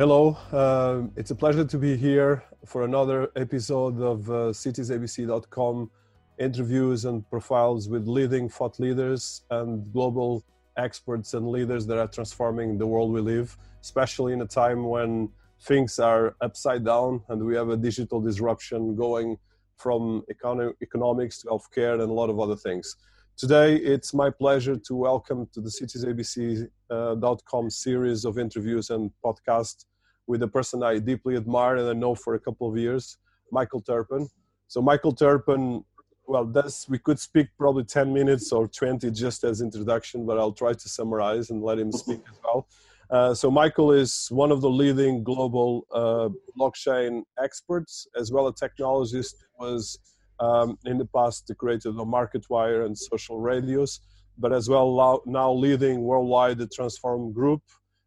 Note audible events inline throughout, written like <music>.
Hello, uh, it's a pleasure to be here for another episode of uh, citiesabc.com interviews and profiles with leading thought leaders and global experts and leaders that are transforming the world we live, especially in a time when things are upside down and we have a digital disruption going from econo- economics to healthcare and a lot of other things. Today, it's my pleasure to welcome to the citiesabc.com uh, series of interviews and podcasts with a person I deeply admire and I know for a couple of years, Michael Terpin. So Michael Terpin, well, that's we could speak probably 10 minutes or 20 just as introduction, but I'll try to summarize and let him speak as well. Uh, so Michael is one of the leading global uh, blockchain experts, as well as technologist. Was um, in the past the MarketWire and Social Radius, but as well now leading worldwide the Transform Group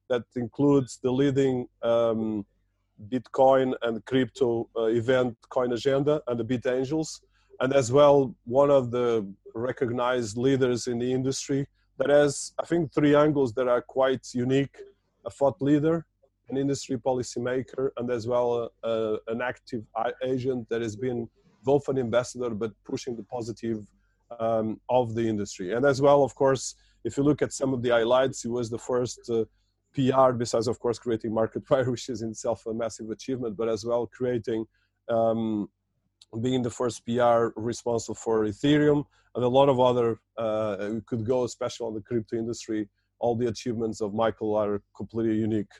that includes the leading um, Bitcoin and crypto uh, event Coin Agenda and the Bit Angels, and as well one of the recognized leaders in the industry that has, I think, three angles that are quite unique: a thought leader, an industry policymaker, and as well uh, uh, an active agent that has been both an ambassador but pushing the positive um, of the industry. And as well, of course, if you look at some of the highlights, he was the first uh, PR, besides, of course, creating MarketWire, <laughs> which is in itself a massive achievement, but as well creating, um, being the first PR responsible for Ethereum and a lot of other, uh, we could go, especially on the crypto industry. All the achievements of Michael are completely unique.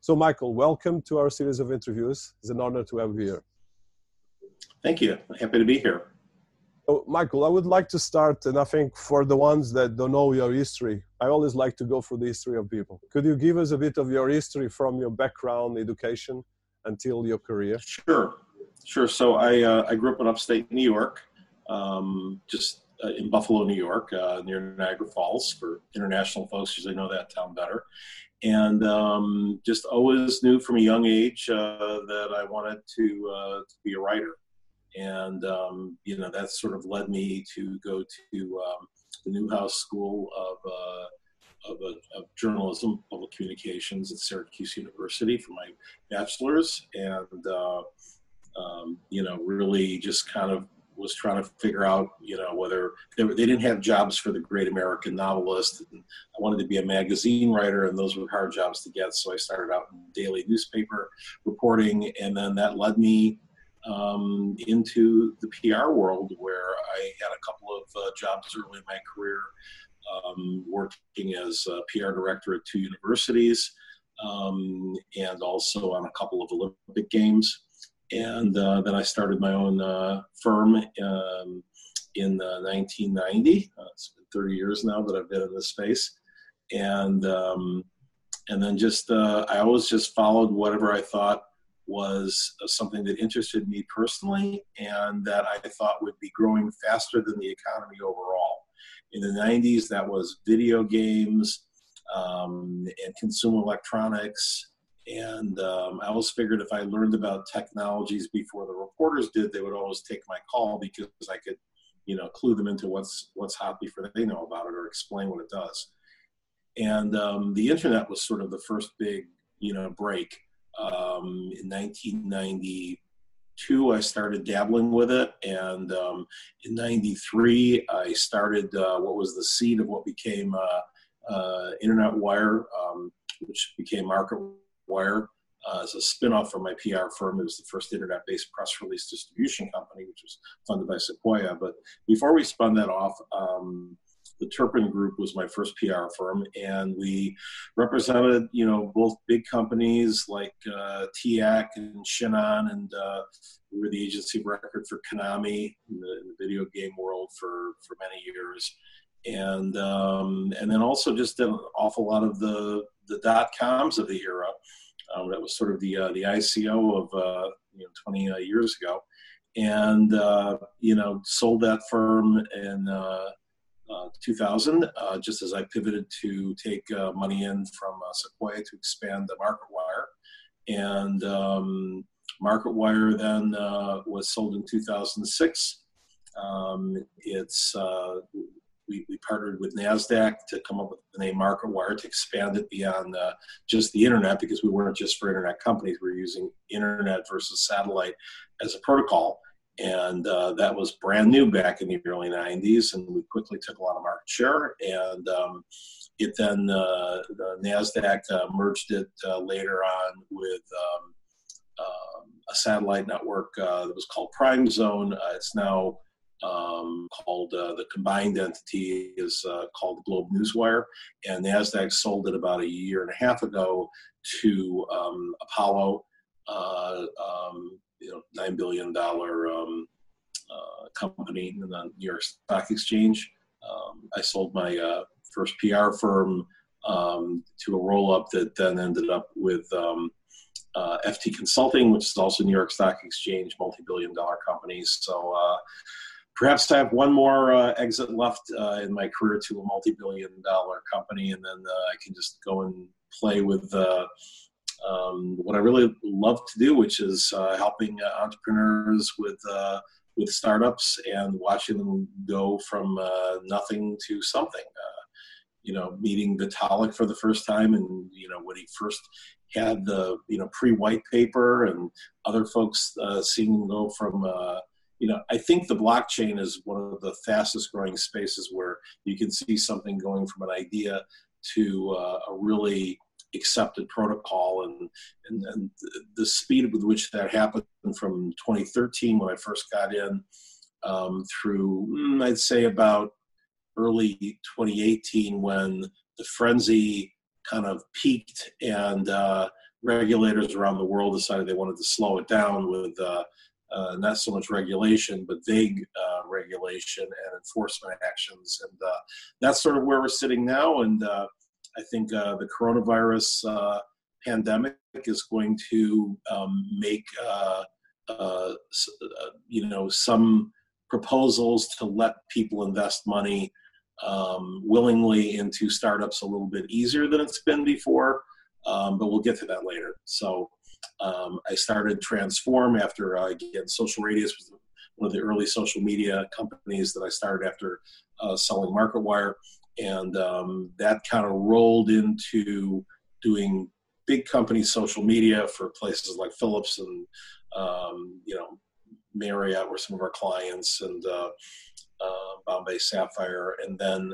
So, Michael, welcome to our series of interviews. It's an honor to have you here. Thank you. Happy to be here. So, Michael, I would like to start, and I think for the ones that don't know your history, I always like to go through the history of people. Could you give us a bit of your history from your background, education, until your career? Sure, sure. So I uh, I grew up in upstate New York, um, just uh, in Buffalo, New York, uh, near Niagara Falls. For international folks, usually know that town better. And um, just always knew from a young age uh, that I wanted to, uh, to be a writer and um, you know that sort of led me to go to um, the Newhouse School of, uh, of, uh, of, Journalism, Public Communications at Syracuse University for my bachelor's, and uh, um, you know really just kind of was trying to figure out you know whether they, were, they didn't have jobs for the great American novelist, and I wanted to be a magazine writer, and those were hard jobs to get, so I started out in daily newspaper reporting, and then that led me um, into the PR world where I had a couple of uh, jobs early in my career, um, working as a PR director at two universities um, and also on a couple of Olympic Games. And uh, then I started my own uh, firm um, in 1990. Uh, it's been 30 years now that I've been in this space. And um, and then just uh, I always just followed whatever I thought was something that interested me personally and that I thought would be growing faster than the economy overall. In the 90s, that was video games um, and consumer electronics. And um, I always figured if I learned about technologies before the reporters did, they would always take my call because I could, you know, clue them into what's what's hot before they know about it or explain what it does. And um, the internet was sort of the first big, you know, break um, in 1992, I started dabbling with it, and um, in '93, I started uh, what was the seed of what became uh, uh, Internet Wire, um, which became Market Wire. Uh, as a spinoff from my PR firm, it was the first internet-based press release distribution company, which was funded by Sequoia. But before we spun that off, um, the Terpin Group was my first PR firm, and we represented, you know, both big companies like uh, TIAC and Shin'On, and uh, we were the agency record for Konami in the, in the video game world for for many years, and um, and then also just did an awful lot of the the dot coms of the era. Um, that was sort of the uh, the ICO of uh, you know 20 uh, years ago, and you know sold that firm and uh, 2000, uh, just as I pivoted to take uh, money in from Sequoia to expand the MarketWire. And um, MarketWire then was sold in 2006. Um, it's we, we partnered with NASDAQ to come up with the name MarketWire to expand it beyond uh, just the internet because we weren't just for internet companies. We were using internet versus satellite as a protocol. And uh, that was brand new back in the early 90s. And we quickly took a lot of market share. And um, it then, uh, the NASDAQ uh, merged it uh, later on with um, um a satellite network that was called Prime Zone. it's now um, called uh, the combined entity is uh, called Globe Newswire, and Nasdaq sold it about a year and a half ago to um, Apollo, uh, um, you know, nine billion dollar um, uh, company in the New York Stock Exchange. Um, I sold my uh, first PR firm um, to a roll up that then ended up with. Uh, FTI Consulting, which is also New York Stock Exchange, multi-billion dollar companies. So perhaps I have one more uh, exit left uh, in my career to a multi-billion dollar company, and then uh, I can just go and play with uh, um, what I really love to do, which is uh, helping uh, entrepreneurs with with startups and watching them go from nothing to something. you know, meeting Vitalik for the first time, and you know when he first had the you know pre-white paper, and other folks seeing him go from you know, I think the blockchain is one of the fastest growing spaces where you can see something going from an idea to uh, a really accepted protocol and, and, and the speed with which that happened from 2013 when I first got in um, through, mm, I'd say about early 2018 when the frenzy kind of peaked and uh, regulators around the world decided they wanted to slow it down with uh, uh, not so much regulation, but vague uh, regulation and enforcement actions. And uh, that's sort of where we're sitting now. And uh, I think uh, the coronavirus uh, pandemic is going to um, make, you know, some proposals to let people invest money um, willingly into startups a little bit easier than it's been before. Um, but we'll get to that later. So um, I started Transform after, uh, again, Social Radius was one of the early social media companies that I started after uh, selling MarketWire. And um, that kind of rolled into doing big company social media for places like Philips and, um, you know, Marriott were some of our clients and uh, uh Bombay Sapphire. And then,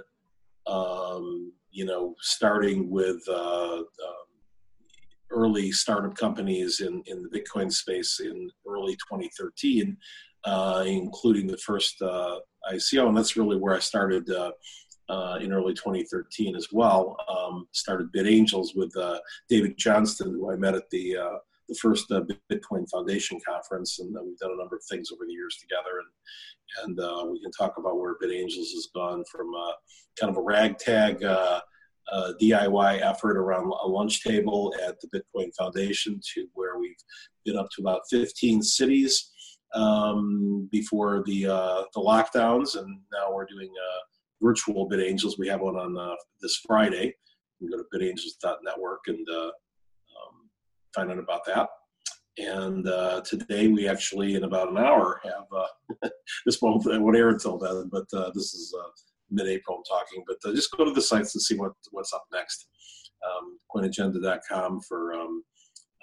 um, you know, starting with uh, uh, early startup companies in, in the Bitcoin space in early 2013, uh, including the first uh, ICO. And that's really where I started uh, uh in early 2013 as well. Um, started BitAngels with uh, David Johnston, who I met at the uh, the first Bitcoin Foundation conference, and we've done a number of things over the years together. And and we can talk about where Bit Angels has gone from kind of a ragtag uh, DIY effort around a lunch table at the Bitcoin Foundation to where we've been up to about 15 cities um, before the uh, the lockdowns, and now we're doing uh, virtual BitAngels. We have one on uh, this Friday. You can go to bitangels.network and uh, um, find out about that. And uh, today we actually, in about an hour, have <laughs> this won't, won't air until then, but this is mid-April I'm talking, but uh, just go to the sites and see what what's up next. Um, for um,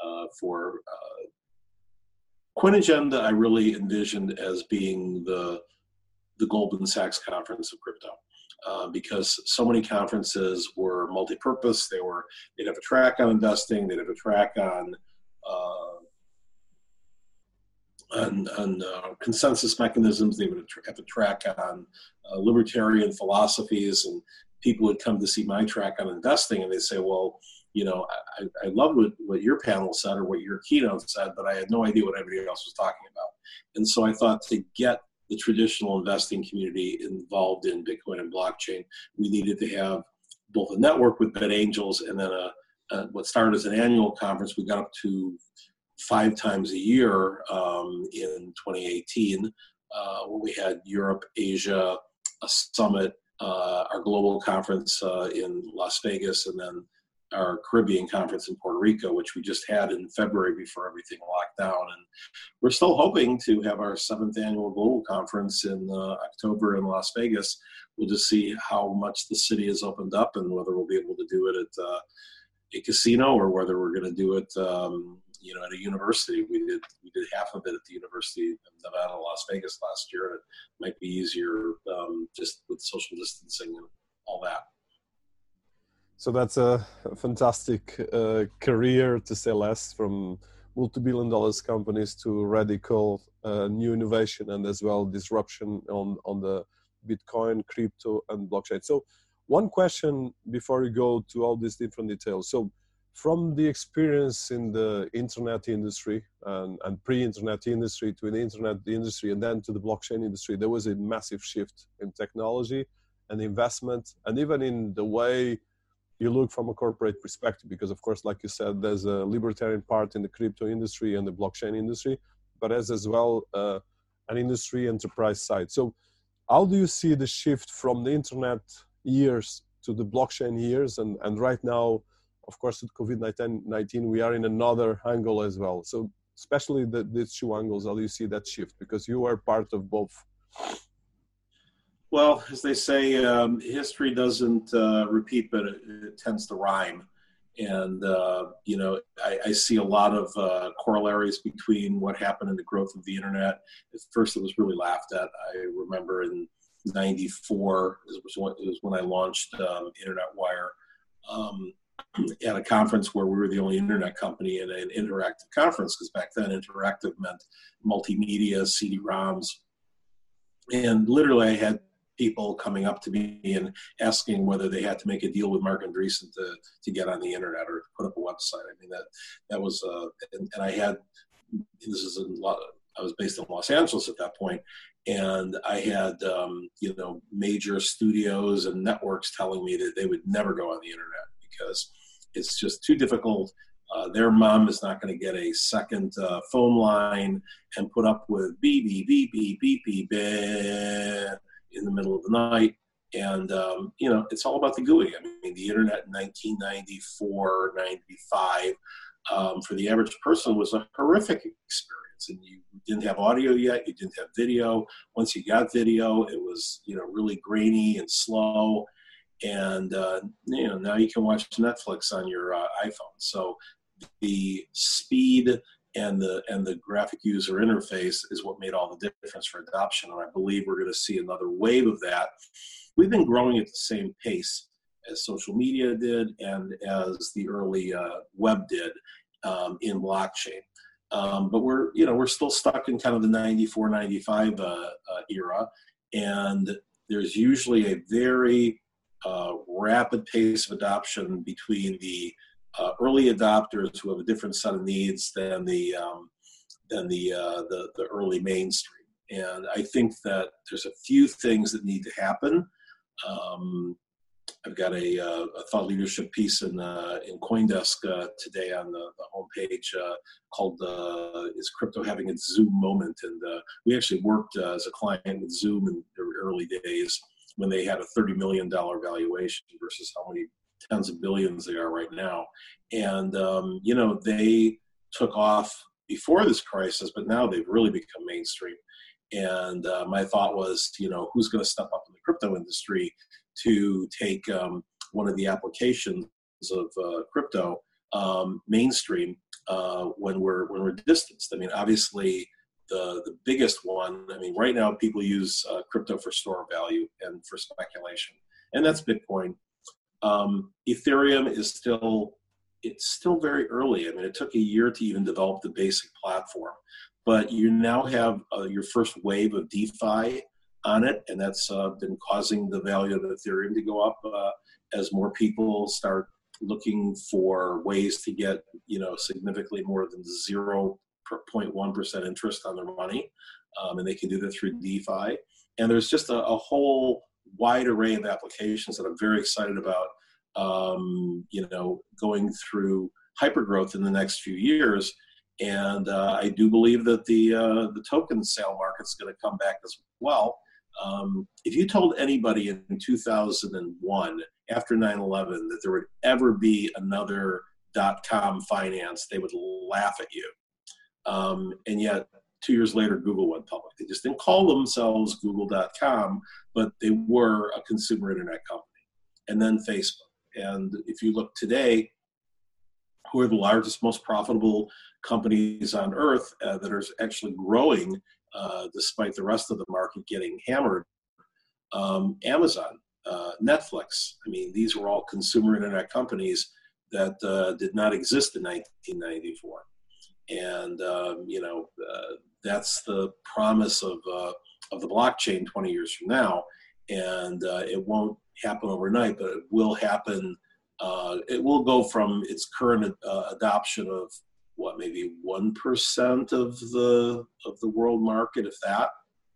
uh, for uh, Coinagenda. I really envisioned as being the the Goldman Sachs conference of crypto. Uh, because so many conferences were multi-purpose. They were they'd have a track on investing, they'd have a track on uh, on, on uh, consensus mechanisms. They would have a track on uh, libertarian philosophies, and people would come to see my track on investing, and they say, "Well, you know, I, I love what, what your panel said or what your keynote said, but I had no idea what everybody else was talking about." And so I thought to get the traditional investing community involved in Bitcoin and blockchain, we needed to have both a network with BitAngels and then a, a what started as an annual conference. We got up to five times a year um, in 2018 uh, when we had Europe, Asia, a summit, uh, our global conference uh, in Las Vegas, and then our Caribbean conference in Puerto Rico, which we just had in February before everything locked down. And we're still hoping to have our seventh annual global conference in uh, October in Las Vegas. We'll just see how much the city has opened up and whether we'll be able to do it at uh, a casino or whether we're going to do it, um, you know, at a university. We did we did half of it at the University of Nevada, Las Vegas last year, and it might be easier um, just with social distancing and all that. So that's a fantastic uh, career, to say less, from multi-billion dollars companies to radical uh, new innovation and as well disruption on on the Bitcoin, crypto, and blockchain. So, one question before we go to all these different details. So, from the experience in the internet industry and, and pre-internet industry to the internet industry and then to the blockchain industry, there was a massive shift in technology and investment, and even in the way you look from a corporate perspective because of course like you said there's a libertarian part in the crypto industry and the blockchain industry but as as well uh, an industry enterprise side. So how do you see the shift from the internet years to the blockchain years? And and right now of course with covid-19 we are in another angle as well. So especially the, these two angles how do you see that shift? Because you are part of both well, as they say, um, history doesn't uh, repeat, but it, it, tends to rhyme. And, uh, you know, I, I, see a lot of uh, corollaries between what happened in the growth of the internet. At first, it was really laughed at. I remember in 94, it was when, it was when I launched um, Internet Wire um, <clears throat> at a conference where we were the only internet company in an interactive conference, because back then interactive meant multimedia, CD-ROMs. And literally, I had people coming up to me and asking whether they had to make a deal with Marc Andreessen to, to get on the internet or put up a website. I mean, that, that was, uh, and, and I had, this is a lot, I was based in Los Angeles at that point, and I had, um, you know, major studios and networks telling me that they would never go on the internet because it's just too difficult. Uh, their mom is not going to get a second uh, phone line and put up with beep beep beep beep beep beep. beep in the middle of the night. And, um, you know, it's all about the GUI. I mean, the internet in 1994, 95, um, for the average person was a horrific experience. And you didn't have audio yet, you didn't have video. Once you got video, it was, you know, really grainy and slow. And, uh, you know, now you can watch Netflix on your uh, iPhone. So the speed and the and the graphic user interface is what made all the difference for adoption and i believe we're going to see another wave of that. We've been growing at the same pace as social media did and as the early uh, web did um, in blockchain. Um, but we're you know we're still stuck in kind of the 94 95 uh, uh, era and there's usually a very uh, rapid pace of adoption between the uh, early adopters who have a different set of needs than the um, than the, uh, the the early mainstream. And I think that there's a few things that need to happen. Um, I've got a, uh, a, thought leadership piece in uh, in CoinDesk uh, today on the, the homepage called "Is Crypto Having Its Zoom Moment?" And we actually worked as a client with Zoom in their early days when they had a thirty million dollar valuation versus how many tens of billions they are right now. And, um, you know, they took off before this crisis, but now they've really become mainstream. And uh, my thought was, you know, who's going to step up in the crypto industry to take um, one of the applications of uh, crypto um, mainstream uh, when we're when we're distanced? I mean, obviously, the the biggest one. I mean, right now people use uh, crypto for store value and for speculation, and that's Bitcoin. Um, Ethereum is still it's still very early. I mean, it took a year to even develop the basic platform, but you now have uh, your first wave of DeFi on it, and that's uh, been causing the value of Ethereum to go up uh, as more people start looking for ways to get you know significantly more than 0.1% interest on their money, um, and they can do that through DeFi. And there's just a, a whole wide array of applications that I'm very excited about. Um, you know, going through hypergrowth in the next few years, and uh, I do believe that the uh, the token sale market is going to come back as well. Um, if you told anybody in 2001 after 9/11 that there would ever be another dot com finance, they would laugh at you. Um, and yet, two years later, Google went public. They just didn't call themselves Google.com, but they were a consumer internet company. And then Facebook. And if you look today, who are the largest, most profitable companies on earth uh, that are actually growing uh, despite the rest of the market getting hammered? Um, Amazon, uh, Netflix. I mean, these were all consumer internet companies that uh, did not exist in 1994. And, um, you know, uh, that's the promise of, uh, of the blockchain 20 years from now. And it won't happen overnight, but it will happen uh, it will go from its current uh, adoption of what maybe one percent of the of the world market, if that,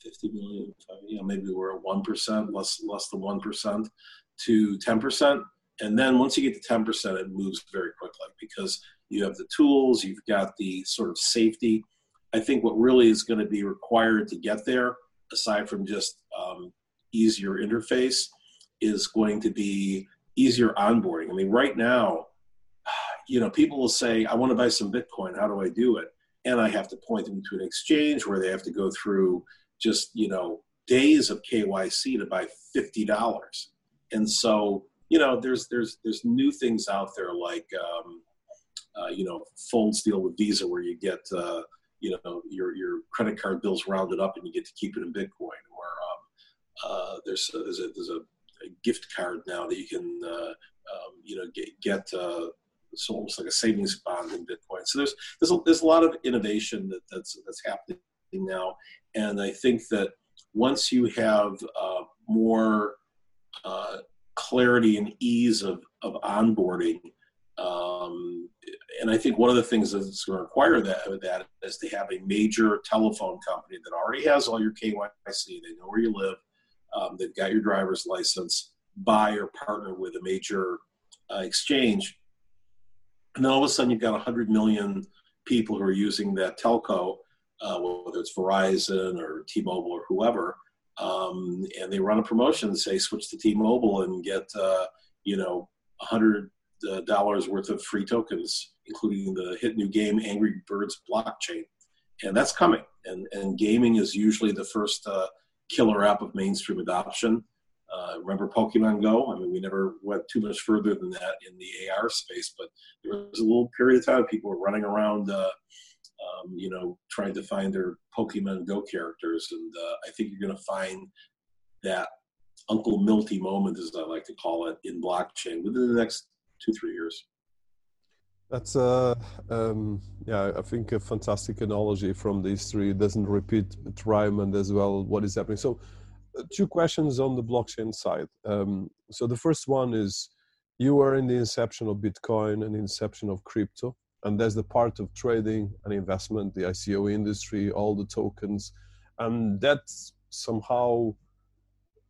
fifty million. You know, maybe we're at one percent, less less than one percent, to ten percent, and then once you get to ten percent, it moves very quickly because you have the tools, you've got the sort of safety. I think what really is going to be required to get there, aside from just um, easier interface, is going to be easier onboarding. I mean, right now, <sighs> you know, people will say, I want to buy some Bitcoin. How do I do it? And I have to point them to an exchange where they have to go through just, you know, days of KYC to buy $50. And so, you know, there's, there's, there's new things out there like, um, uh, you know, Fold's deal with Visa where you get, uh, you know, your, your credit card bills rounded up and you get to keep it in Bitcoin. Or um, uh, there's, a, there's, a, there's a gift card now that you can uh, um, you know get, get uh, it's almost like a savings bond in Bitcoin. So there's there's a, there's a lot of innovation that, that's that's happening now, and I think that once you have uh, more uh, clarity and ease of of onboarding. Um, and I think one of the things that's going to require that, that is to have a major telephone company that already has all your KYC. They know where you live um, they've got your driver's license, buy or partner with a major uh, exchange, and then all of a sudden you've got 100 million people who are using that telco, uh, whether it's Verizon or T-Mobile or whoever, um, and they run a promotion and say switch to T-Mobile and get uh, you know 100 uh, dollars worth of free tokens, including the hit new game Angry Birds blockchain, and that's coming. And and gaming is usually the first uh, killer app of mainstream adoption. Uh, remember Pokemon Go? I mean, we never went too much further than that in the AR space, but there was a little period of time people were running around, uh, um, you know, trying to find their Pokemon Go characters. And uh, I think you're going to find that Uncle Milty moment, as I like to call it, in blockchain within the next two, three years. That's uh, um, yeah, I think a fantastic analogy from the history. It doesn't repeat Ryman as well. What is happening? So, uh, two questions on the blockchain side. Um, so the first one is, you were in the inception of Bitcoin and inception of crypto, and there's the part of trading and investment, the ICO industry, all the tokens, and that somehow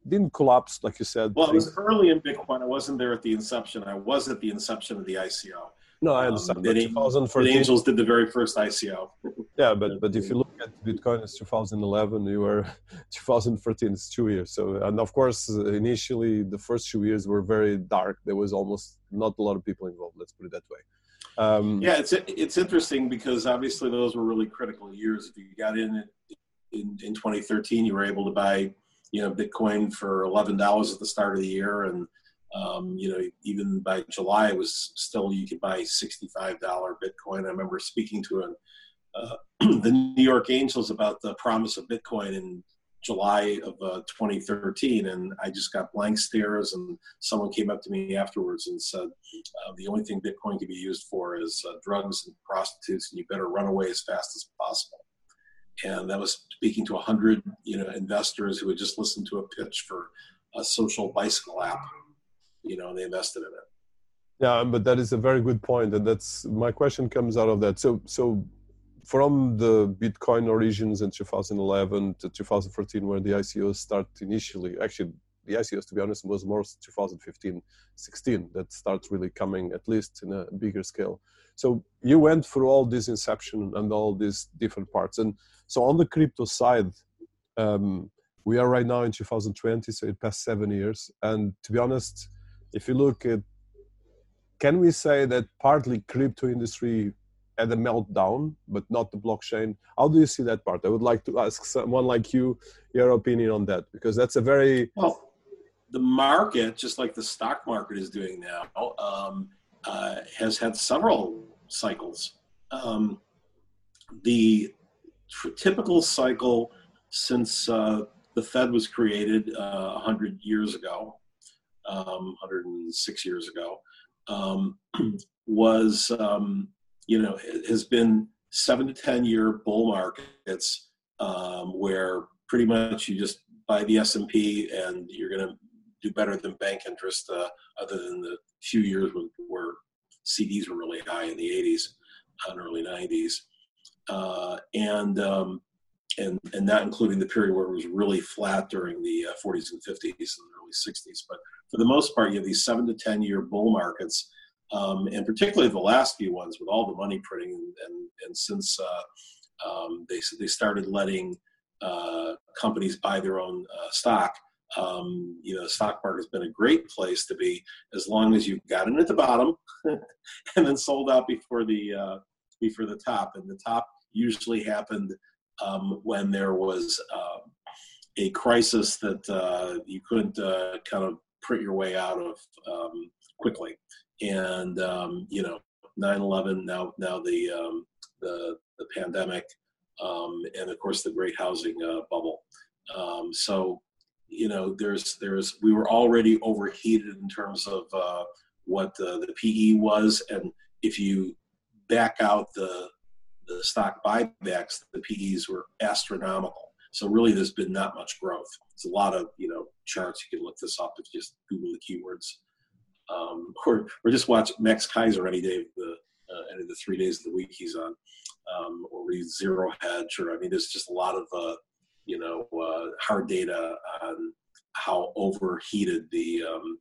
didn't collapse, like you said. Well, it was early in Bitcoin. I wasn't there at the inception. I was at the inception of the ICO. No, I understand. Um, but 2014, the Angels did the very first ICO. yeah, but but if you look at Bitcoin, it's 2011. You were <laughs> 2014. It's two years. So and of course, initially the first two years were very dark. There was almost not a lot of people involved. Let's put it that way. Um, yeah, it's it's interesting because obviously those were really critical years. If you got in in, in 2013, you were able to buy you know Bitcoin for eleven dollars at the start of the year and um, you know, even by July, it was still you could buy $65 Bitcoin. I remember speaking to uh, <clears throat> the New York Angels about the promise of Bitcoin in July of uh, 2013, and I just got blank stares. And someone came up to me afterwards and said, uh, "The only thing Bitcoin can be used for is uh, drugs and prostitutes, and you better run away as fast as possible." And that was speaking to hundred, you know, investors who had just listened to a pitch for a social bicycle app you know, and they invested in it. Yeah, but that is a very good point, and that's my question comes out of that. So, so from the Bitcoin origins in 2011 to 2014, where the ICOs start initially, actually the ICOs, to be honest, was more 2015, 16 that starts really coming at least in a bigger scale. So you went through all this inception and all these different parts, and so on the crypto side, um, we are right now in 2020, so it passed seven years. And to be honest, if you look at, can we say that partly crypto industry had a meltdown, but not the blockchain? How do you see that part? I would like to ask someone like you your opinion on that because that's a very well. The market, just like the stock market is doing now, um, uh, has had several cycles. Um, the typical cycle since uh, the Fed was created uh, 100 years ago, um, 106 years ago, um, <clears throat> was, um, you know, has been seven to 10 year bull markets um, where pretty much you just buy the S&P and you're going to do better than bank interest uh, other than the few years when, where CDs were really high in the 80s and early 90s. Uh, and um, and and including the period where it was really flat during the uh, 40s and 50s and early 60s. But for the most part, you have these seven to 10 year bull markets, um, and particularly the last few ones with all the money printing, and and, and since uh, um, they they started letting uh, companies buy their own uh, stock. Um, you know, the stock market has been a great place to be as long as you got in at the bottom <laughs> and then sold out before the uh, before the top. And the top usually happened um, when there was uh, a crisis that uh, you couldn't uh, kind of print your way out of um, quickly. And um, you know, 9/11, now now the um, the, the pandemic, um, and of course the great housing uh, bubble. So you know, there's there's we were already overheated in terms of uh, what the PE was, and if you back out the the stock buybacks, the PEs were astronomical. So really, there's been not much growth. It's a lot of you know charts. You can look this up if you just Google the keywords, um, <laughs> or or just watch Max Keiser any day of the uh, any of the three days of the week he's on, um, or read Zero Hedge. Or I mean, there's just a lot of uh, you know uh, hard data on how overheated the um,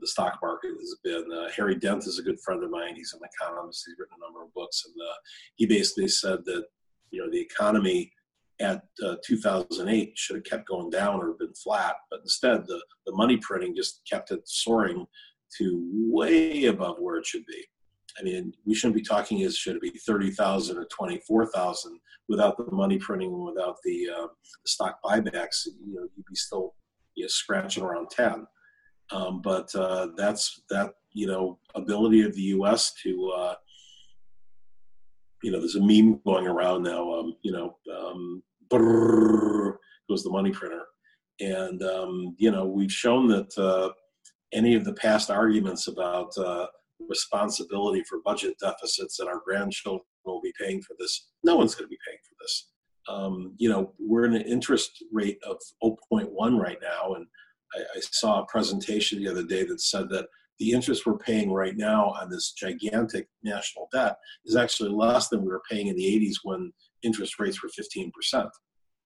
the stock market has been. Uh, Harry Dent is a good friend of mine. He's an economist. He's written a number of books, and uh, he basically said that you know the economy at uh, 2008 should have kept going down or been flat, but instead the the money printing just kept it soaring to way above where it should be. I mean, we shouldn't be talking as should it be 30,000 or 24,000 without the money printing, and without the, uh, the stock buybacks. You know, you'd be still you know, scratching around 10. Um, but uh, that's that you know ability of the U.S. to uh, you know there's a meme going around now. Um, you know, um, goes the money printer, and um, you know we've shown that uh, any of the past arguments about uh, responsibility for budget deficits and our grandchildren will be paying for this. No one's going to be paying for this. Um, you know, we're in an interest rate of 0.1 right now, and I, I saw a presentation the other day that said that the interest we're paying right now on this gigantic national debt is actually less than we were paying in the 80s when interest rates were 15%.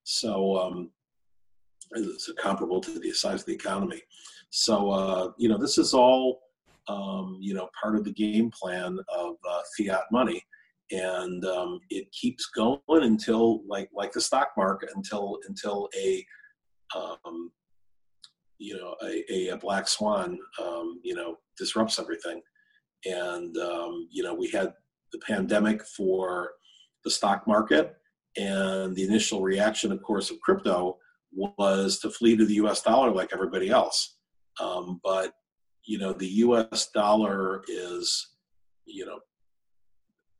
So um, it's comparable to the size of the economy. So, uh, you know, this is all, um, you know, part of the game plan of uh, fiat money. And um, it keeps going until, like, like the stock market, until until a um, you know a, a, black swan um, you know disrupts everything. And um, you know we had the pandemic for the stock market and the initial reaction of course of crypto was to flee to the us dollar like everybody else. Um, but you know the us dollar is you know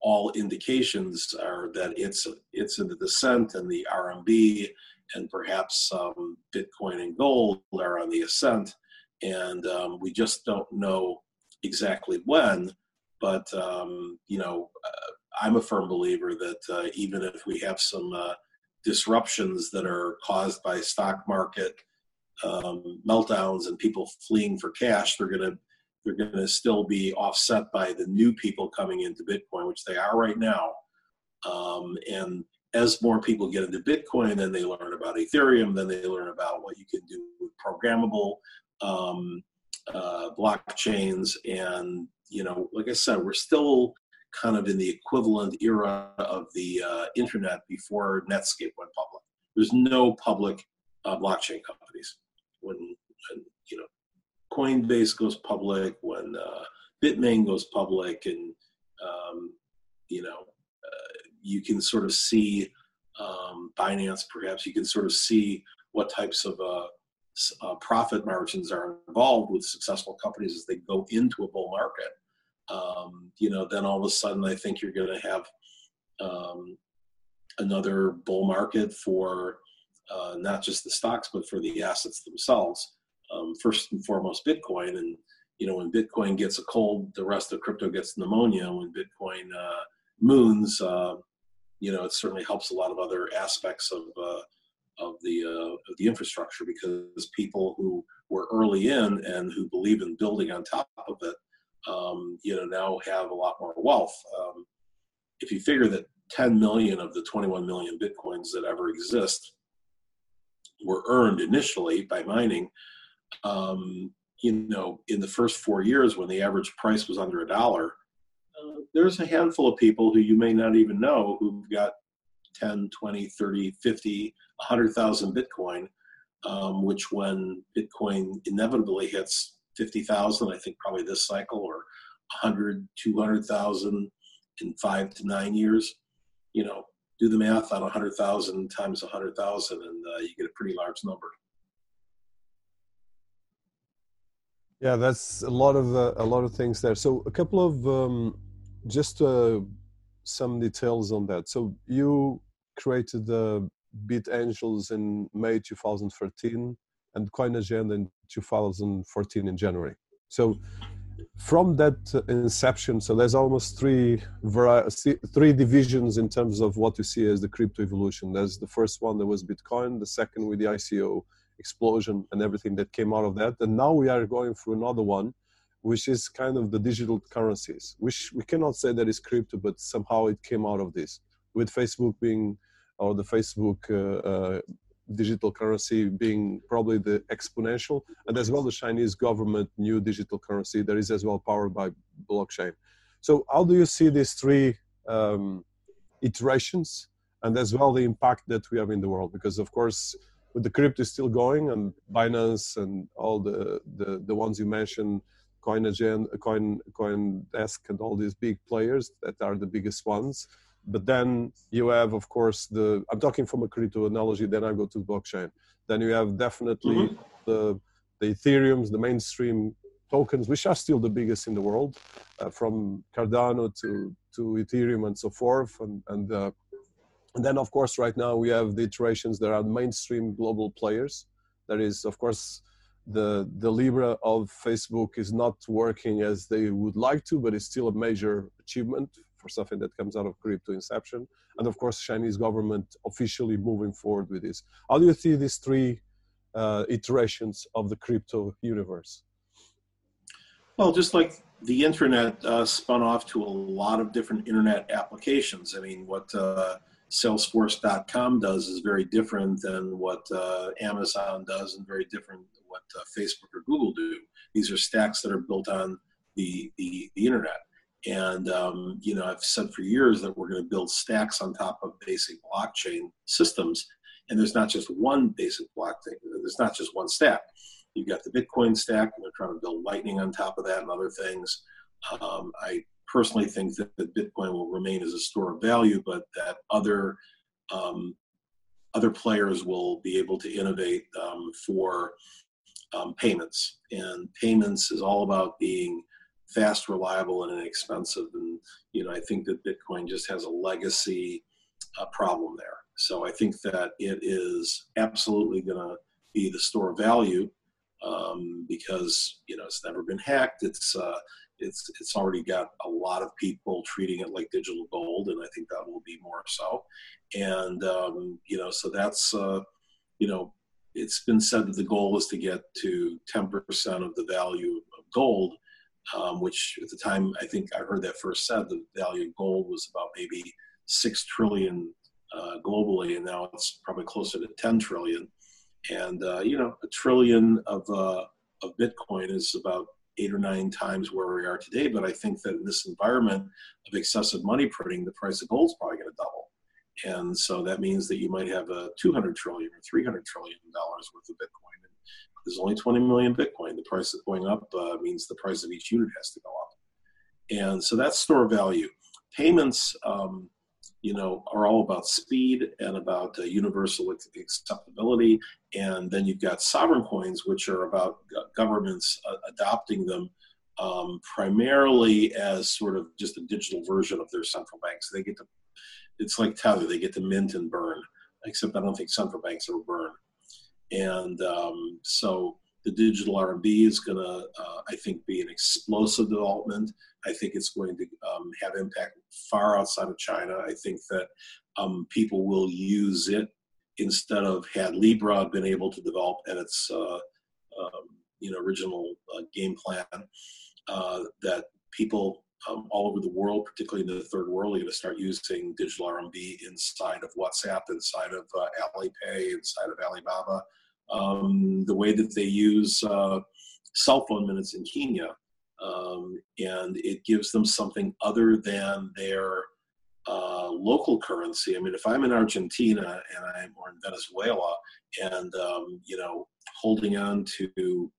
all indications are that it's it's in the descent and the rmb and perhaps um, Bitcoin and gold are on the ascent. And um, we just don't know exactly when. But, um, you know, uh, I'm a firm believer that uh, even if we have some uh, disruptions that are caused by stock market um, meltdowns and people fleeing for cash, they're going to they're going to still be offset by the new people coming into Bitcoin, which they are right now. Um, and as more people get into Bitcoin, then they learn about Ethereum, then they learn about what you can do with programmable um, uh, blockchains. And, you know, like I said, we're still kind of in the equivalent era of the uh, internet before Netscape went public. There's no public uh, blockchain companies. When, when, you know Coinbase goes public, when uh, Bitmain goes public, and um, you know uh, you can sort of see um, Binance, perhaps you can sort of see what types of uh, uh, profit margins are involved with successful companies as they go into a bull market. Um, you know, then all of a sudden, I think you're going to have um, another bull market for uh, not just the stocks, but for the assets themselves. Um, first and foremost, Bitcoin. And, you know, when Bitcoin gets a cold, the rest of crypto gets pneumonia. When Bitcoin uh, moons, uh, you know, it certainly helps a lot of other aspects of, uh, of, the, uh, of the infrastructure because people who were early in and who believe in building on top of it, um, you know, now have a lot more wealth. Um, if you figure that 10 million of the 21 million bitcoins that ever exist were earned initially by mining. Um, you know, in the first four years when the average price was under a dollar, there's a handful of people who you may not even know who've got 10, 20, 30, 50, 100,000 Bitcoin, um, which when Bitcoin inevitably hits 50,000, I think probably this cycle, or 100, 200,000 in five to nine years, you know, do the math on 100,000 times 100,000 and uh, you get a pretty large number. Yeah, that's a lot of uh, a lot of things there. So a couple of um, just uh, some details on that. So you created the Bit Angels in May 2013 and Coin Agenda in 2014 in January. So from that inception, so there's almost three three divisions in terms of what you see as the crypto evolution. There's the first one that was Bitcoin, the second with the ICO explosion and everything that came out of that, and now we are going through another one, which is kind of the digital currencies, which we cannot say that is crypto, but somehow it came out of this, with Facebook being or the Facebook uh, uh, digital currency being probably the exponential, and as well the Chinese government new digital currency that is as well powered by blockchain. So how do you see these three um, iterations and as well the impact that we have in the world? Because of course, with the crypto still going and Binance and all the the, the ones you mentioned, CoinAgen, Coin CoinDesk, and all these big players that are the biggest ones. But then you have of course the i'm talking from a crypto analogy then i go to blockchain. Then you have definitely mm-hmm. the the ethereums the mainstream tokens which are still the biggest in the world uh, from cardano to to ethereum and so forth. And and, uh, and then of course right now we have the iterations that are mainstream global players. That is of course the the libra of facebook is not working as they would like to but it's still a major achievement for something that comes out of crypto inception. And of course, Chinese government officially moving forward with this. How do you see these three uh, iterations of the crypto universe? Well, just like the internet uh, spun off to a lot of different internet applications. I mean, what uh, Salesforce.com does is very different than what uh, Amazon does, and very different what uh, Facebook or Google do. These are stacks that are built on the, the, the internet. And um, you know, I've said for years that we're going to build stacks on top of basic blockchain systems. And there's not just one basic blockchain. There's not just one stack. You've got the Bitcoin stack, and they're trying to build Lightning on top of that and other things. Um, I personally think that, that Bitcoin will remain as a store of value, but that other um, other players will be able to innovate um, for um, payments. And payments is all about being fast, reliable, and inexpensive. And you know, I think that Bitcoin just has a legacy uh, problem there. So I think that it is absolutely going to be the store of value um, because you know it's never been hacked. It's uh, it's it's already got a lot of people treating it like digital gold, and I think that will be more so. And um, you know, so that's uh, you know, it's been said that the goal is to get to 10% of the value of gold um, which at the time I think I heard that first said the value of gold was about maybe six trillion uh, globally, and now it's probably closer to ten trillion. And uh, you know, a trillion of uh, of Bitcoin is about eight or nine times where we are today. But I think that in this environment of excessive money printing, the price of gold is probably going to double. And so that means that you might have a 200 trillion or 300 trillion dollars worth of Bitcoin. And there's only 20 million Bitcoin. The price is going up uh, means the price of each unit has to go up. And so that's store value. Payments, um, you know, are all about speed and about uh, universal acceptability. And then you've got sovereign coins, which are about governments uh, adopting them um, primarily as sort of just a digital version of their central banks. They get to, it's like Tether, they get to mint and burn, except I don't think central banks ever burn. And um, so the digital RMB is going to, uh, I think, be an explosive development. I think it's going to um, have impact far outside of China. I think that um, people will use it instead of had Libra been able to develop at its uh, um, you know original uh, game plan. Uh, that people um, all over the world, particularly in the third world, are going to start using digital RMB inside of WhatsApp, inside of uh, Alipay, inside of Alibaba um, the way that they use uh, cell phone minutes in Kenya. Um, and it gives them something other than their uh, local currency. I mean, if I'm in Argentina and I'm or in Venezuela, and um, you know, holding on to,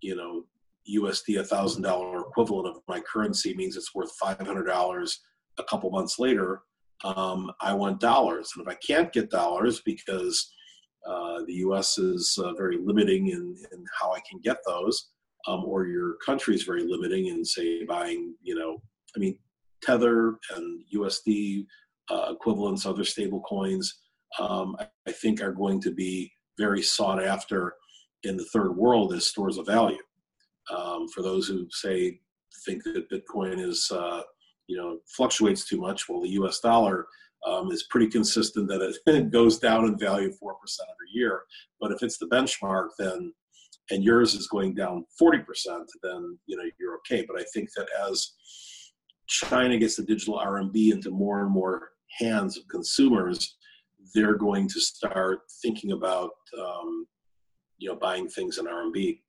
you know, USD a thousand dollar equivalent of my currency means it's worth five hundred dollars a couple months later. Um, I want dollars, and if I can't get dollars because uh, the U.S. is uh, very limiting in, in how I can get those, um, or your country is very limiting in, say, buying, you know, I mean, Tether and USD uh, equivalents, other stable coins, um, I, I, think are going to be very sought after in the third world as stores of value. Um, for those who say think that Bitcoin is, uh, you know, fluctuates too much, well, the U.S. dollar um, is pretty consistent that it <laughs> goes down in value 4% every year. But if it's the benchmark, then and yours is going down 40%, then you know you're okay. But I think that as China gets the digital RMB into more and more hands of consumers, they're going to start thinking about um, you know buying things in RMB.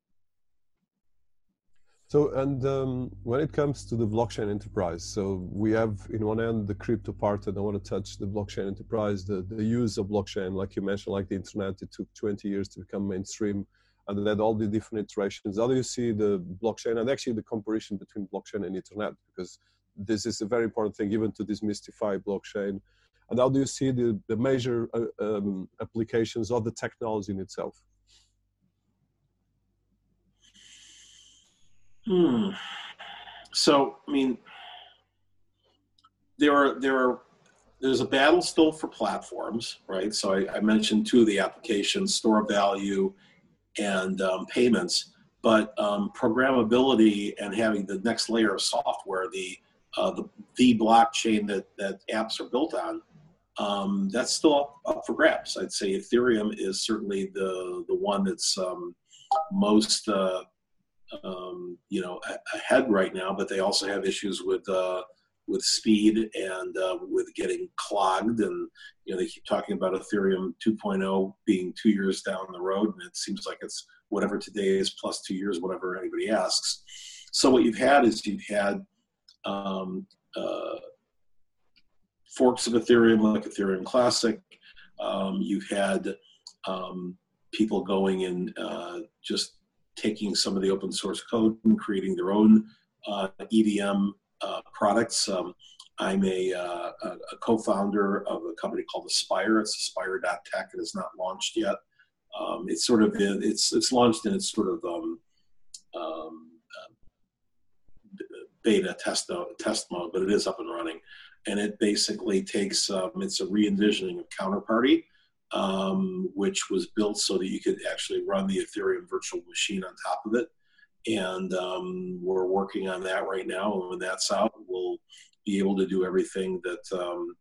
So, and um, when it comes to the blockchain enterprise, so we have in one end the crypto part, and I want to touch the blockchain enterprise, the, the use of blockchain, like you mentioned, like the internet, it took 20 years to become mainstream, and then all the different iterations. How do you see the blockchain and actually the comparison between blockchain and internet? Because this is a very important thing, even to demystify blockchain. And how do you see the, the major uh, um, applications of the technology in itself? Hmm. So, I mean, there are there are there's a battle still for platforms, right? So I, I mentioned two of the applications: store value and um, payments. But um, programmability and having the next layer of software, the uh, the, the blockchain that that apps are built on, um, that's still up, up, for grabs. I'd say Ethereum is certainly the the one that's um, most uh, um, you know ahead right now, but they also have issues with uh, with speed and uh, with getting clogged. And you know they keep talking about Ethereum 2.0 being two years down the road, and it seems like it's whatever today is plus two years, whatever anybody asks. So what you've had is you've had um, uh, forks of Ethereum like Ethereum Classic. Um, you've had um, people going and uh, just taking some of the open source code and creating their own uh, uh, products. Um, I'm a, uh, a, co-founder of a company called Aspire. It's aspire.tech. It is not launched yet. Um, it's sort of in, it's it's launched in its sort of um, um, beta test test mode, but it is up and running. And it basically takes um, it's a re-envisioning of Counterparty um, which was built so that you could actually run the Ethereum virtual machine on top of it. And um, we're working on that right now. And when that's out, we'll be able to do everything that um,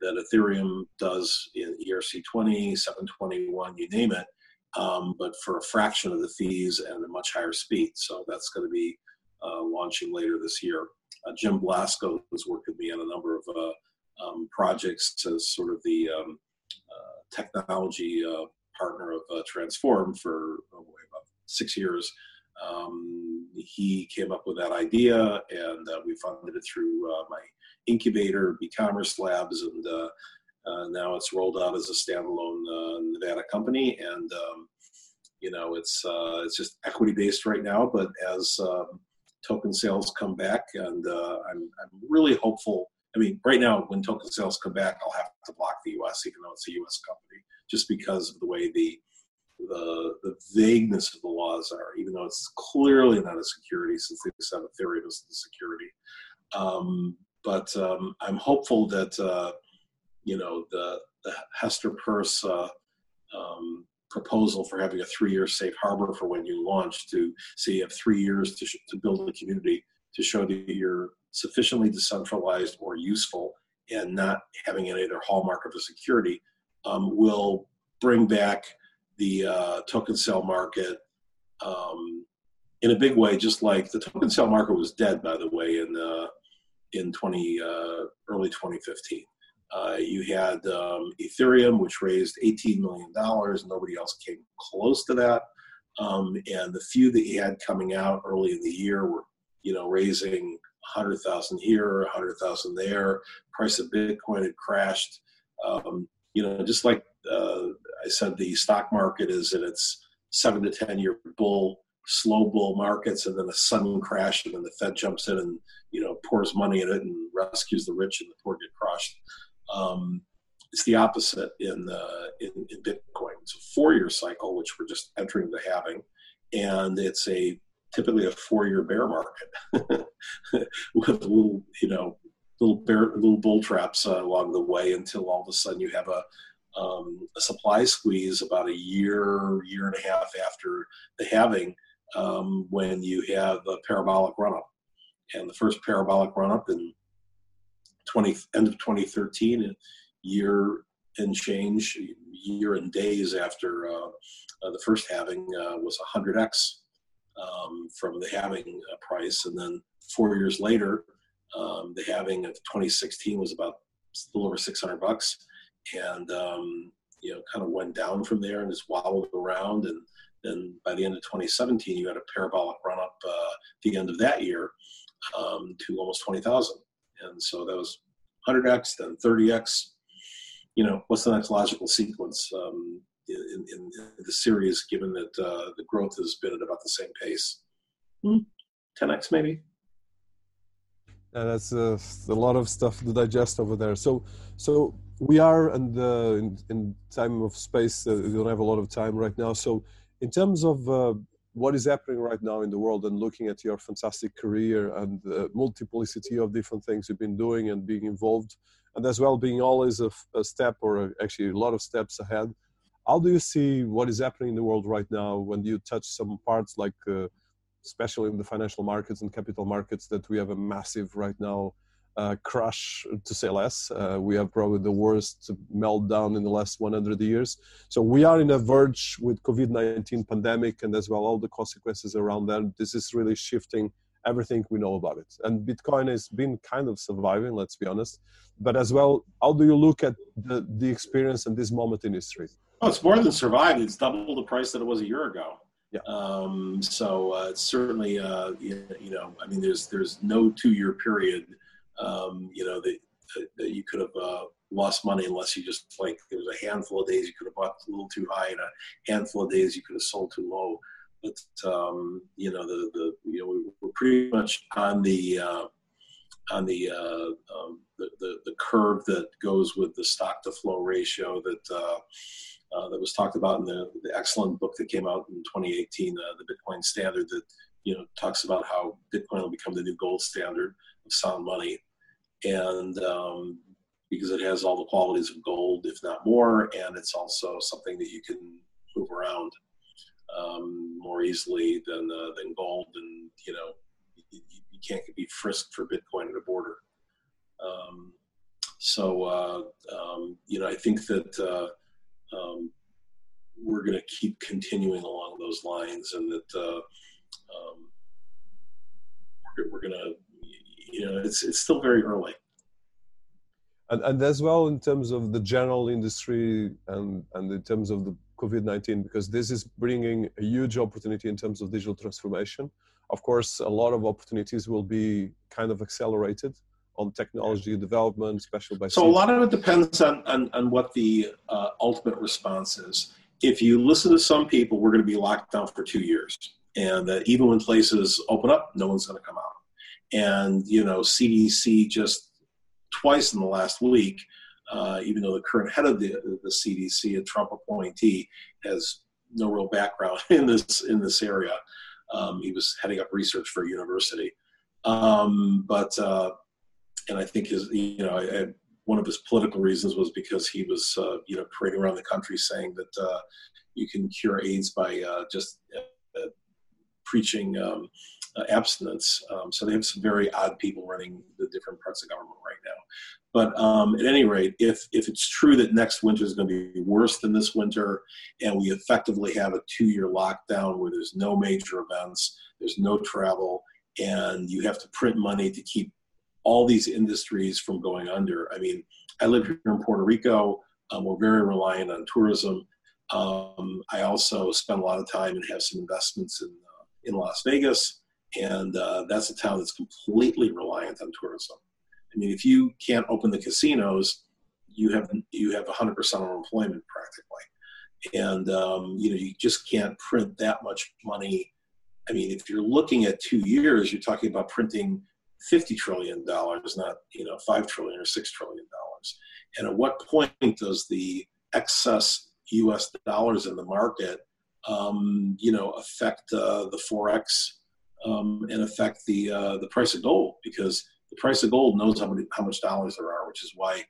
that Ethereum does in ERC20, 721, you name it, um, but for a fraction of the fees and a much higher speed. So that's going to be uh, launching later this year. Uh, Jim Blasko has worked with me on a number of uh, um, projects as sort of the um, technology uh, partner of uh, Transform for oh about six years. Um, he came up with that idea, and uh, we funded it through my incubator, BeCommerce Labs, and now it's rolled out as a standalone Nevada company, and um, you know it's it's just equity based right now. But as um, token sales come back, and I'm I'm really hopeful. I mean, right now when token sales come back, I'll have to block the U.S. even though it's a U.S. company, just because of the way the the, the vagueness of the laws are, even though it's clearly not a security since they just have Ethereum as the security. Um, but um, I'm hopeful that uh, you know the, the Hester Peirce uh, um, proposal for having a three-year safe harbor for when you launch to say you have three years to, sh- to build a community to show that you're sufficiently decentralized or useful and not having any other hallmark of a security um, will bring back the uh, token sale market um, in a big way, just like the token sale market was dead, by the way, in uh, in 20 uh, early 2015. Uh, you had um, Ethereum, which raised 18 million dollars. Nobody else came close to that, um, and the few that you had coming out early in the year were, you know, raising 100,000 here, 100,000 there. Price of Bitcoin had crashed. Um, you know, just like uh, I said the stock market is in its seven to 10 year bull, slow bull markets, and then a sudden crash, and then the Fed jumps in and, you know, pours money in it and rescues the rich and the poor get crushed. Um, it's the opposite in, uh, in, in Bitcoin. It's a four year cycle, which we're just entering the halving, and it's a typically a four year bear market <laughs> with little, you know, little bear, little bull traps uh, along the way until all of a sudden you have a um, a supply squeeze about a year, year and a half after the halving, um, when you have a parabolic run up. And the first parabolic run up in 20, end of 2013, year and change, year and days after uh, uh, the first halving uh, was 100x um, from the halving uh, price. And then four years later, um, the halving of 2016 was about a little over 600 bucks. And um, you know kind of went down from there and just wobbled around. And then by the end of 2017 you had a parabolic run up uh, the end of that year um, to almost 20,000 and so that was 100x then 30x you know what's the next logical sequence um, in, in, the series given that uh, the growth has been at about the same pace. Hmm. 10x maybe? Yeah, that's uh, a lot of stuff to digest over there. So so we are and uh, in, in, time of space uh, we don't have a lot of time right now. So in terms of uh, what is happening right now in the world and looking at your fantastic career and uh, multiplicity of different things you've been doing and being involved and as well being always a, a step or a, actually a lot of steps ahead how do you see what is happening in the world right now when you touch some parts like uh, especially in the financial markets and capital markets that we have a massive right now uh, crash, to say less. Uh, we have probably the worst meltdown in the last 100 years. So we are in a verge with COVID-19 pandemic and as well all the consequences around that. This is really shifting everything we know about it. And Bitcoin has been kind of surviving, let's be honest. But as well, how do you look at the, the experience and this moment in history? Oh, it's more than survived. It's double the price that it was a year ago. Yeah. Um, so uh, certainly, uh, you, you, know, I mean, there's there's no two-year period um, you know, that, that you could have uh, lost money unless you just like there was a handful of days you could have bought a little too high and a handful of days you could have sold too low. But um, you know, the the you know we we're pretty much on the uh, on the, uh, um, the, the the curve that goes with the stock to flow ratio that. Uh, that was talked about in the, the excellent book that came out in 2018, uh, the Bitcoin Standard, that you know talks about how Bitcoin will become the new gold standard of sound money and um, because it has all the qualities of gold, if not more, and it's also something that you can move around um, more easily than uh, than gold, and you know you, you, can't be frisked for Bitcoin at a border. Um, so uh, um, you know, I think that uh, um, we're going to keep continuing along those lines, and that uh, um, we're, we're going to you know, it's it's still very early. And, and as well in terms of the general industry and, and in terms of the COVID-19, because this is bringing a huge opportunity in terms of digital transformation. Of course, a lot of opportunities will be kind of accelerated on technology development, especially by. So a lot of it depends on on, on what the uh, ultimate response is. If you listen to some people, we're going to be locked down for two years, and uh, even when places open up, no one's going to come out. And you know, CDC just twice in the last week, uh, even though the current head of the the CDC, a Trump appointee, has no real background <laughs> in this in this area. Um, he was heading up research for a university, um, but uh, and I think his you know I, I, one of his political reasons was because he was uh, you know parading around the country saying that uh, you can cure AIDS by uh, just uh, preaching um, uh, abstinence. Um, so they have some very odd people running the different parts of government right now. But um, at any rate, if if it's true that next winter is going to be worse than this winter, and we effectively have a two-year lockdown where there's no major events, there's no travel, and you have to print money to keep all these industries from going under. I mean, I live here in Puerto Rico. Um, we're very reliant on tourism. Um, I also spend a lot of time and have some investments in uh, in Las Vegas, and uh, that's a town that's completely reliant on tourism. I mean, if you can't open the casinos, you have you have 100% unemployment practically, and um, you know you just can't print that much money. I mean, if you're looking at two years, you're talking about printing 50 trillion dollars, not you know five trillion or six trillion dollars. And at what point does the excess U.S. dollars in the market, um, you know, affect uh, the forex um, and affect the uh, the price of gold? Because the price of gold knows how many how much dollars there are, which is why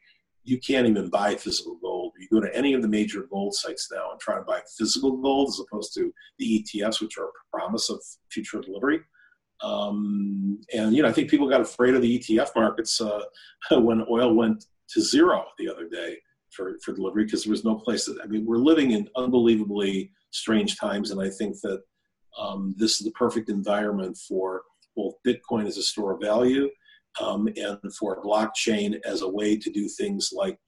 you can't even buy physical gold. You go to any of the major gold sites now and try to buy physical gold as opposed to the ETFs, which are a promise of future delivery. Um, and you know, I think people got afraid of the ETF markets uh, <laughs> when oil went to zero the other day for, for delivery because there was no place. That, I mean, we're living in unbelievably strange times, and I think that um, this is the perfect environment for both Bitcoin as a store of value um, and for blockchain as a way to do things like,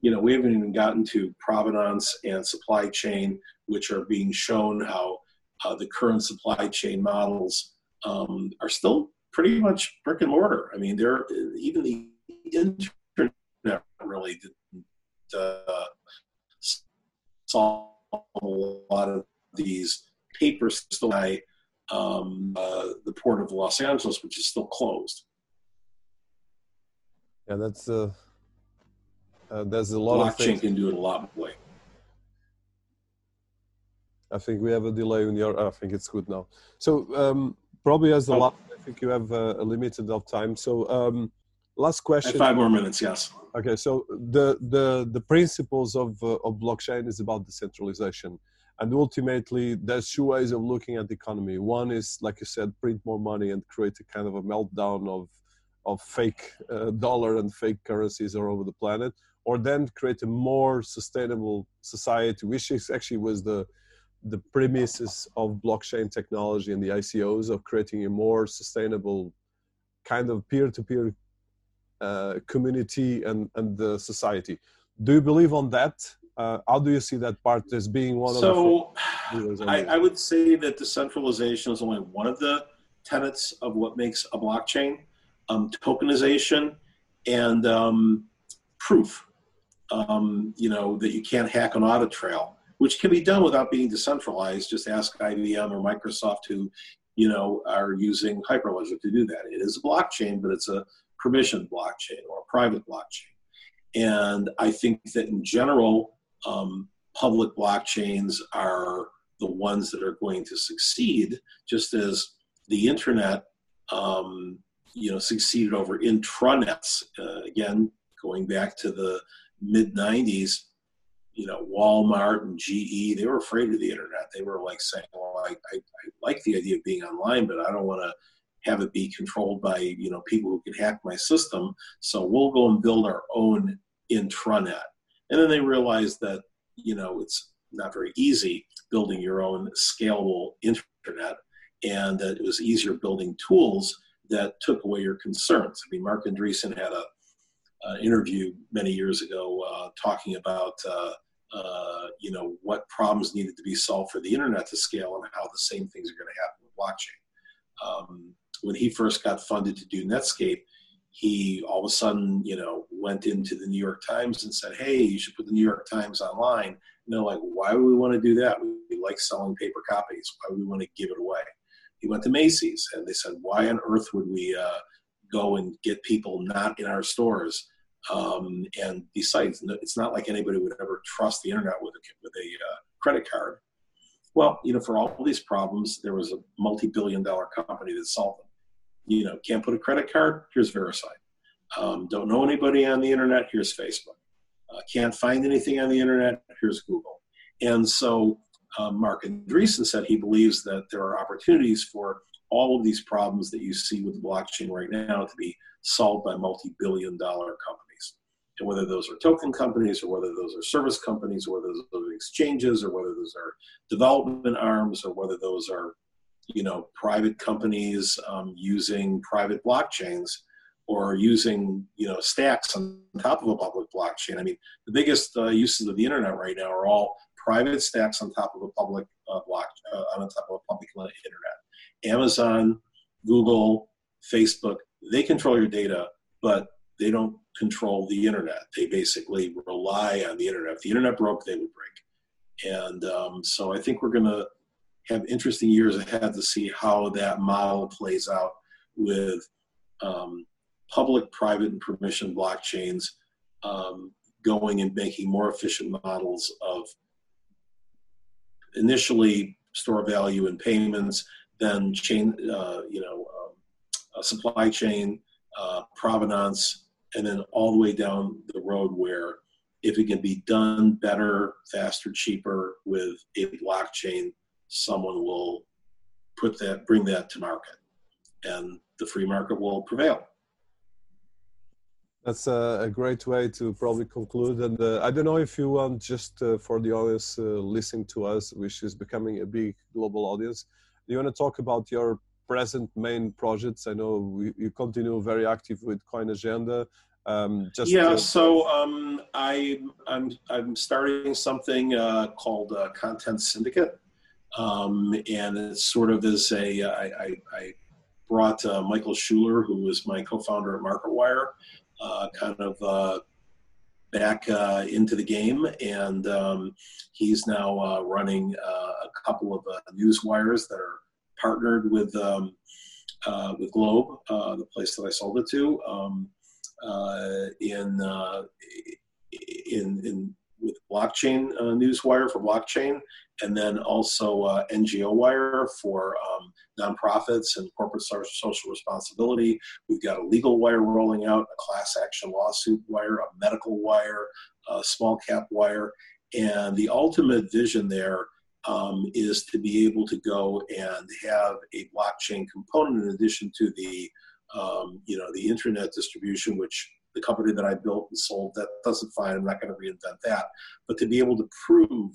you know, we haven't even gotten to provenance and supply chain, which are being shown how uh, the current supply chain models um, are still pretty much brick and mortar. I mean, they're even the internet really didn't uh, solve a lot of these papers still by um, uh, the port of Los Angeles, which is still closed. Yeah, that's uh, uh there's a lot Blockchain of things. can do it a lot of way. I think we have a delay in your. I think it's good now. So um, probably as the oh. last, I think you have a, a limited of time. So um, last question. five more minutes, yes. Okay, so the the the principles of uh, of blockchain is about decentralization, and ultimately there's two ways of looking at the economy. One is, like you said, print more money and create a kind of a meltdown of of fake uh, dollar and fake currencies all over the planet, or then create a more sustainable society, which is actually was the the premises of blockchain technology and the ICOs of creating a more sustainable kind of peer-to-peer uh, community and, and the society. Do you believe on that? Uh, how do you see that part as being one so, of the? So, I, I would say that decentralization is only one of the tenets of what makes a blockchain. Um, tokenization and um, proof. Um, you know that you can't hack an audit trail which can be done without being decentralized. Just ask IBM or Microsoft who, you know, are using Hyperledger to do that. It is a blockchain, but it's a permissioned blockchain or a private blockchain. And I think that in general, um, public blockchains are the ones that are going to succeed, just as the internet, um, you know, succeeded over intranets. Uh, again, going back to the mid 90s, you know, Walmart and GE, they were afraid of the internet. They were like saying, well, I, I, I like the idea of being online, but I don't want to have it be controlled by, you know, people who can hack my system. So we'll go and build our own intranet. And then they realized that, you know, it's not very easy building your own scalable internet and that it was easier building tools that took away your concerns. I mean, Marc Andreessen had a interview many years ago uh, talking about uh, uh, you know what problems needed to be solved for the internet to scale and how the same things are going to happen with blockchain. Um, when he first got funded to do Netscape, he all of a sudden, you know, went into the New York Times and said, "Hey, you should put the New York Times online." And they're like, "Why would we want to do that? We like selling paper copies. Why would we want to give it away?" He went to Macy's, and they said, "Why on earth would we uh, go and get people not in our stores?" Um, and besides, it's not like anybody would ever trust the internet with a, with a uh, credit card. Well, you know, for all these problems, there was a multi-billion-dollar company that solved them you know, can't put a credit card, here's VeriSign. Um, don't know anybody on the internet, here's Facebook. Uh, can't find anything on the internet, here's Google. And so uh, Marc Andreessen said he believes that there are opportunities for all of these problems that you see with blockchain right now to be solved by multi-billion dollar companies. And whether those are token companies or whether those are service companies or whether those are exchanges or whether those are development arms or whether those are you know private companies um, using private blockchains or using you know stacks on top of a public blockchain. I mean, the biggest uh, uses of the internet right now are all private stacks on top of a public uh, block uh, on top of a public internet. Amazon, Google, Facebook, they control your data, but they don't control the internet. They basically rely on the internet. If the internet broke, they would break. And um, so I think we're going to have interesting years ahead to see how that model plays out with um, public, private, and permission blockchains um, going and making more efficient models of initially store value and payments, then chain, uh, you know, um, supply chain, uh, provenance, and then all the way down the road where if it can be done better, faster, cheaper with a blockchain someone will put that, bring that to market, and the free market will prevail. That's a, great way to probably conclude. And uh, I don't know if you want just uh, for the audience uh, listening to us, which is becoming a big global audience, do you want to talk about your present main projects? I know we, you continue very active with CoinAgenda. Um, just yeah, to... so um, I, I'm I'm starting something uh, called uh, Content Syndicate. Um, and it sort of is a, I, I, I brought uh, Michael Schuler, who was my co-founder at MarketWire, uh, kind of uh, back uh, into the game, and um, he's now uh, running uh, a couple of news wires that are partnered with um, with Globe, the place that I sold it to, um, in in in with blockchain uh, newswire for blockchain, and then also uh, NGO wire for um, nonprofits and corporate social responsibility. We've got a legal wire rolling out, a class action lawsuit wire, a medical wire, a small cap wire, and the ultimate vision there um, is to be able to go and have a blockchain component in addition to the um, you know the internet distribution, which the company that I built and sold, that doesn't fine. I'm not going to reinvent that. But to be able to prove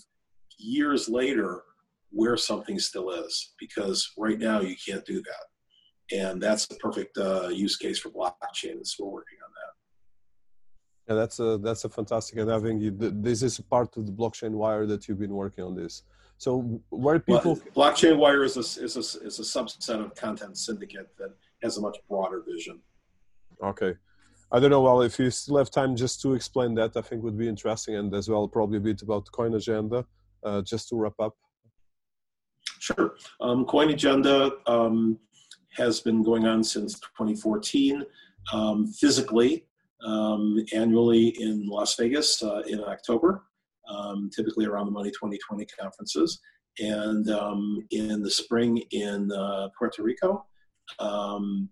years later where something still is, because right now you can't do that. And that's the perfect uh, use case for blockchain. So we're working on that. Yeah, that's a that's a fantastic. And having you, this is part of the blockchain wire that you've been working on this. So where people well, blockchain wire is a, is a is a subset of content syndicate that has a much broader vision. Okay. I don't know. Well, if you still have time just to explain that, I think would be interesting, and as well probably a bit about CoinAgenda, uh, just to wrap up. Sure. Um, CoinAgenda um, has been going on since 2014, um, physically, um, annually in Las Vegas uh, in October, um, typically around the Money 2020 conferences, and um, in the spring in uh, Puerto Rico. Um,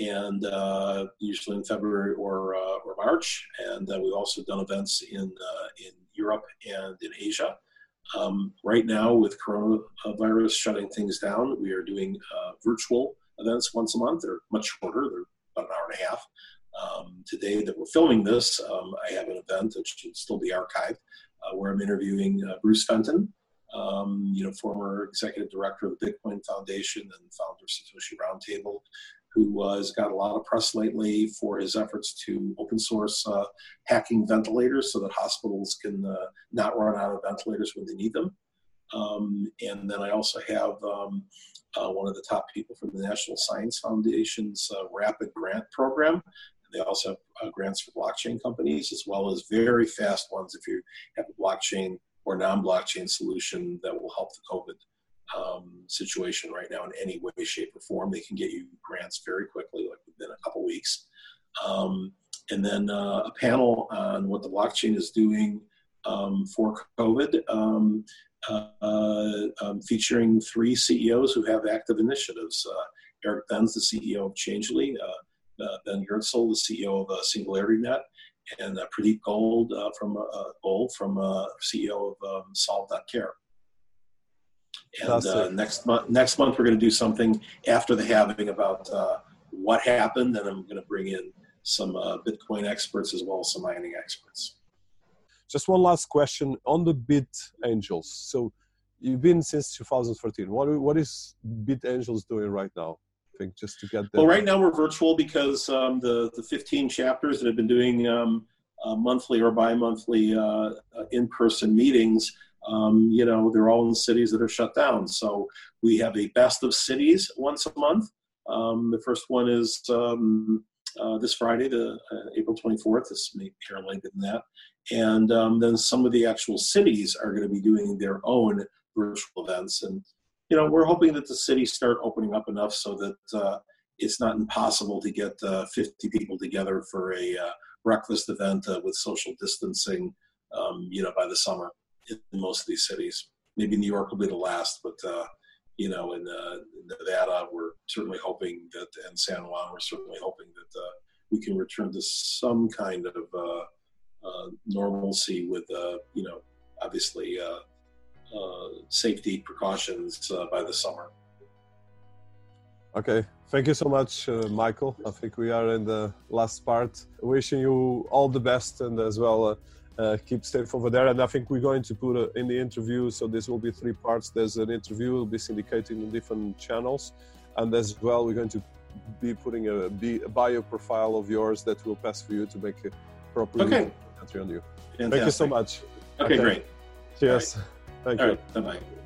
and uh, usually in February or, uh, or March. And uh, we've also done events in, uh, in Europe and in Asia. Um, right now, with coronavirus shutting things down, we are doing uh, virtual events once a month. They're much shorter, they're about an hour and a half. Um, today that we're filming this, um, I have an event that should still be archived uh, where I'm interviewing Bruce Fenton, um, you know, former executive director of the Bitcoin Foundation and founder of Satoshi Roundtable, who has got a lot of press lately for his efforts to open source uh, hacking ventilators so that hospitals can uh, not run out of ventilators when they need them. Um, and then I also have um, uh, one of the top people from the National Science Foundation's uh, Rapid Grant Program, They also have uh, grants for blockchain companies as well as very fast ones if you have a blockchain or non-blockchain solution that will help the COVID um, situation right now in any way, shape, or form. They can get you grants very quickly, like within a couple weeks. Um, and then uh, a panel on what the blockchain is doing um, for COVID, um, uh, um, featuring three CEOs who have active initiatives. Uh, Eric Benz, the CEO of Changelly, uh, Ben Goertzel, the CEO of SingularityNet, and Pradeep Goel from Goel from CEO of um, Solve.care. And uh, next month, next month we're going to do something after the halving about uh, what happened, and I'm going to bring in some uh, Bitcoin experts as well as some mining experts. Just one last question on the Bit Angels. So you've been since 2013. What what is BitAngels doing right now? Think just to get there? Well, right now we're virtual because um, the the 15 chapters that have been doing um, uh, monthly or bi-monthly uh, uh, in-person meetings um, you know, they're all in cities that are shut down. So we have a best of cities once a month. Um, the first one is um, uh, this Friday, the uh, April 24th. This may be here later than that. And um, then some of the actual cities are going to be doing their own virtual events. And, you know, we're hoping that the cities start opening up enough so that uh, it's not impossible to get uh, 50 people together for a uh, breakfast event uh, with social distancing, um, you know, by the summer in most of these cities. Maybe New York will be the last, but uh, you know, in, uh, Nevada, we're certainly hoping that, and San Juan, we're certainly hoping that we can return to some kind of normalcy with, you know, obviously safety precautions by the summer. Okay, thank you so much, uh, Michael. I think we are in the last part. Wishing you all the best and as well uh, uh, keep safe over there. And I think we're going to put a, in the interview, so this will be three parts. There's an interview, will be syndicated in different channels. And as well, we're going to be putting a, a bio profile of yours that will pass for you to make a proper okay. entry on you. Fantastic. Thank you so much. Okay, okay. great. Cheers. Thank All you. Right. Bye bye.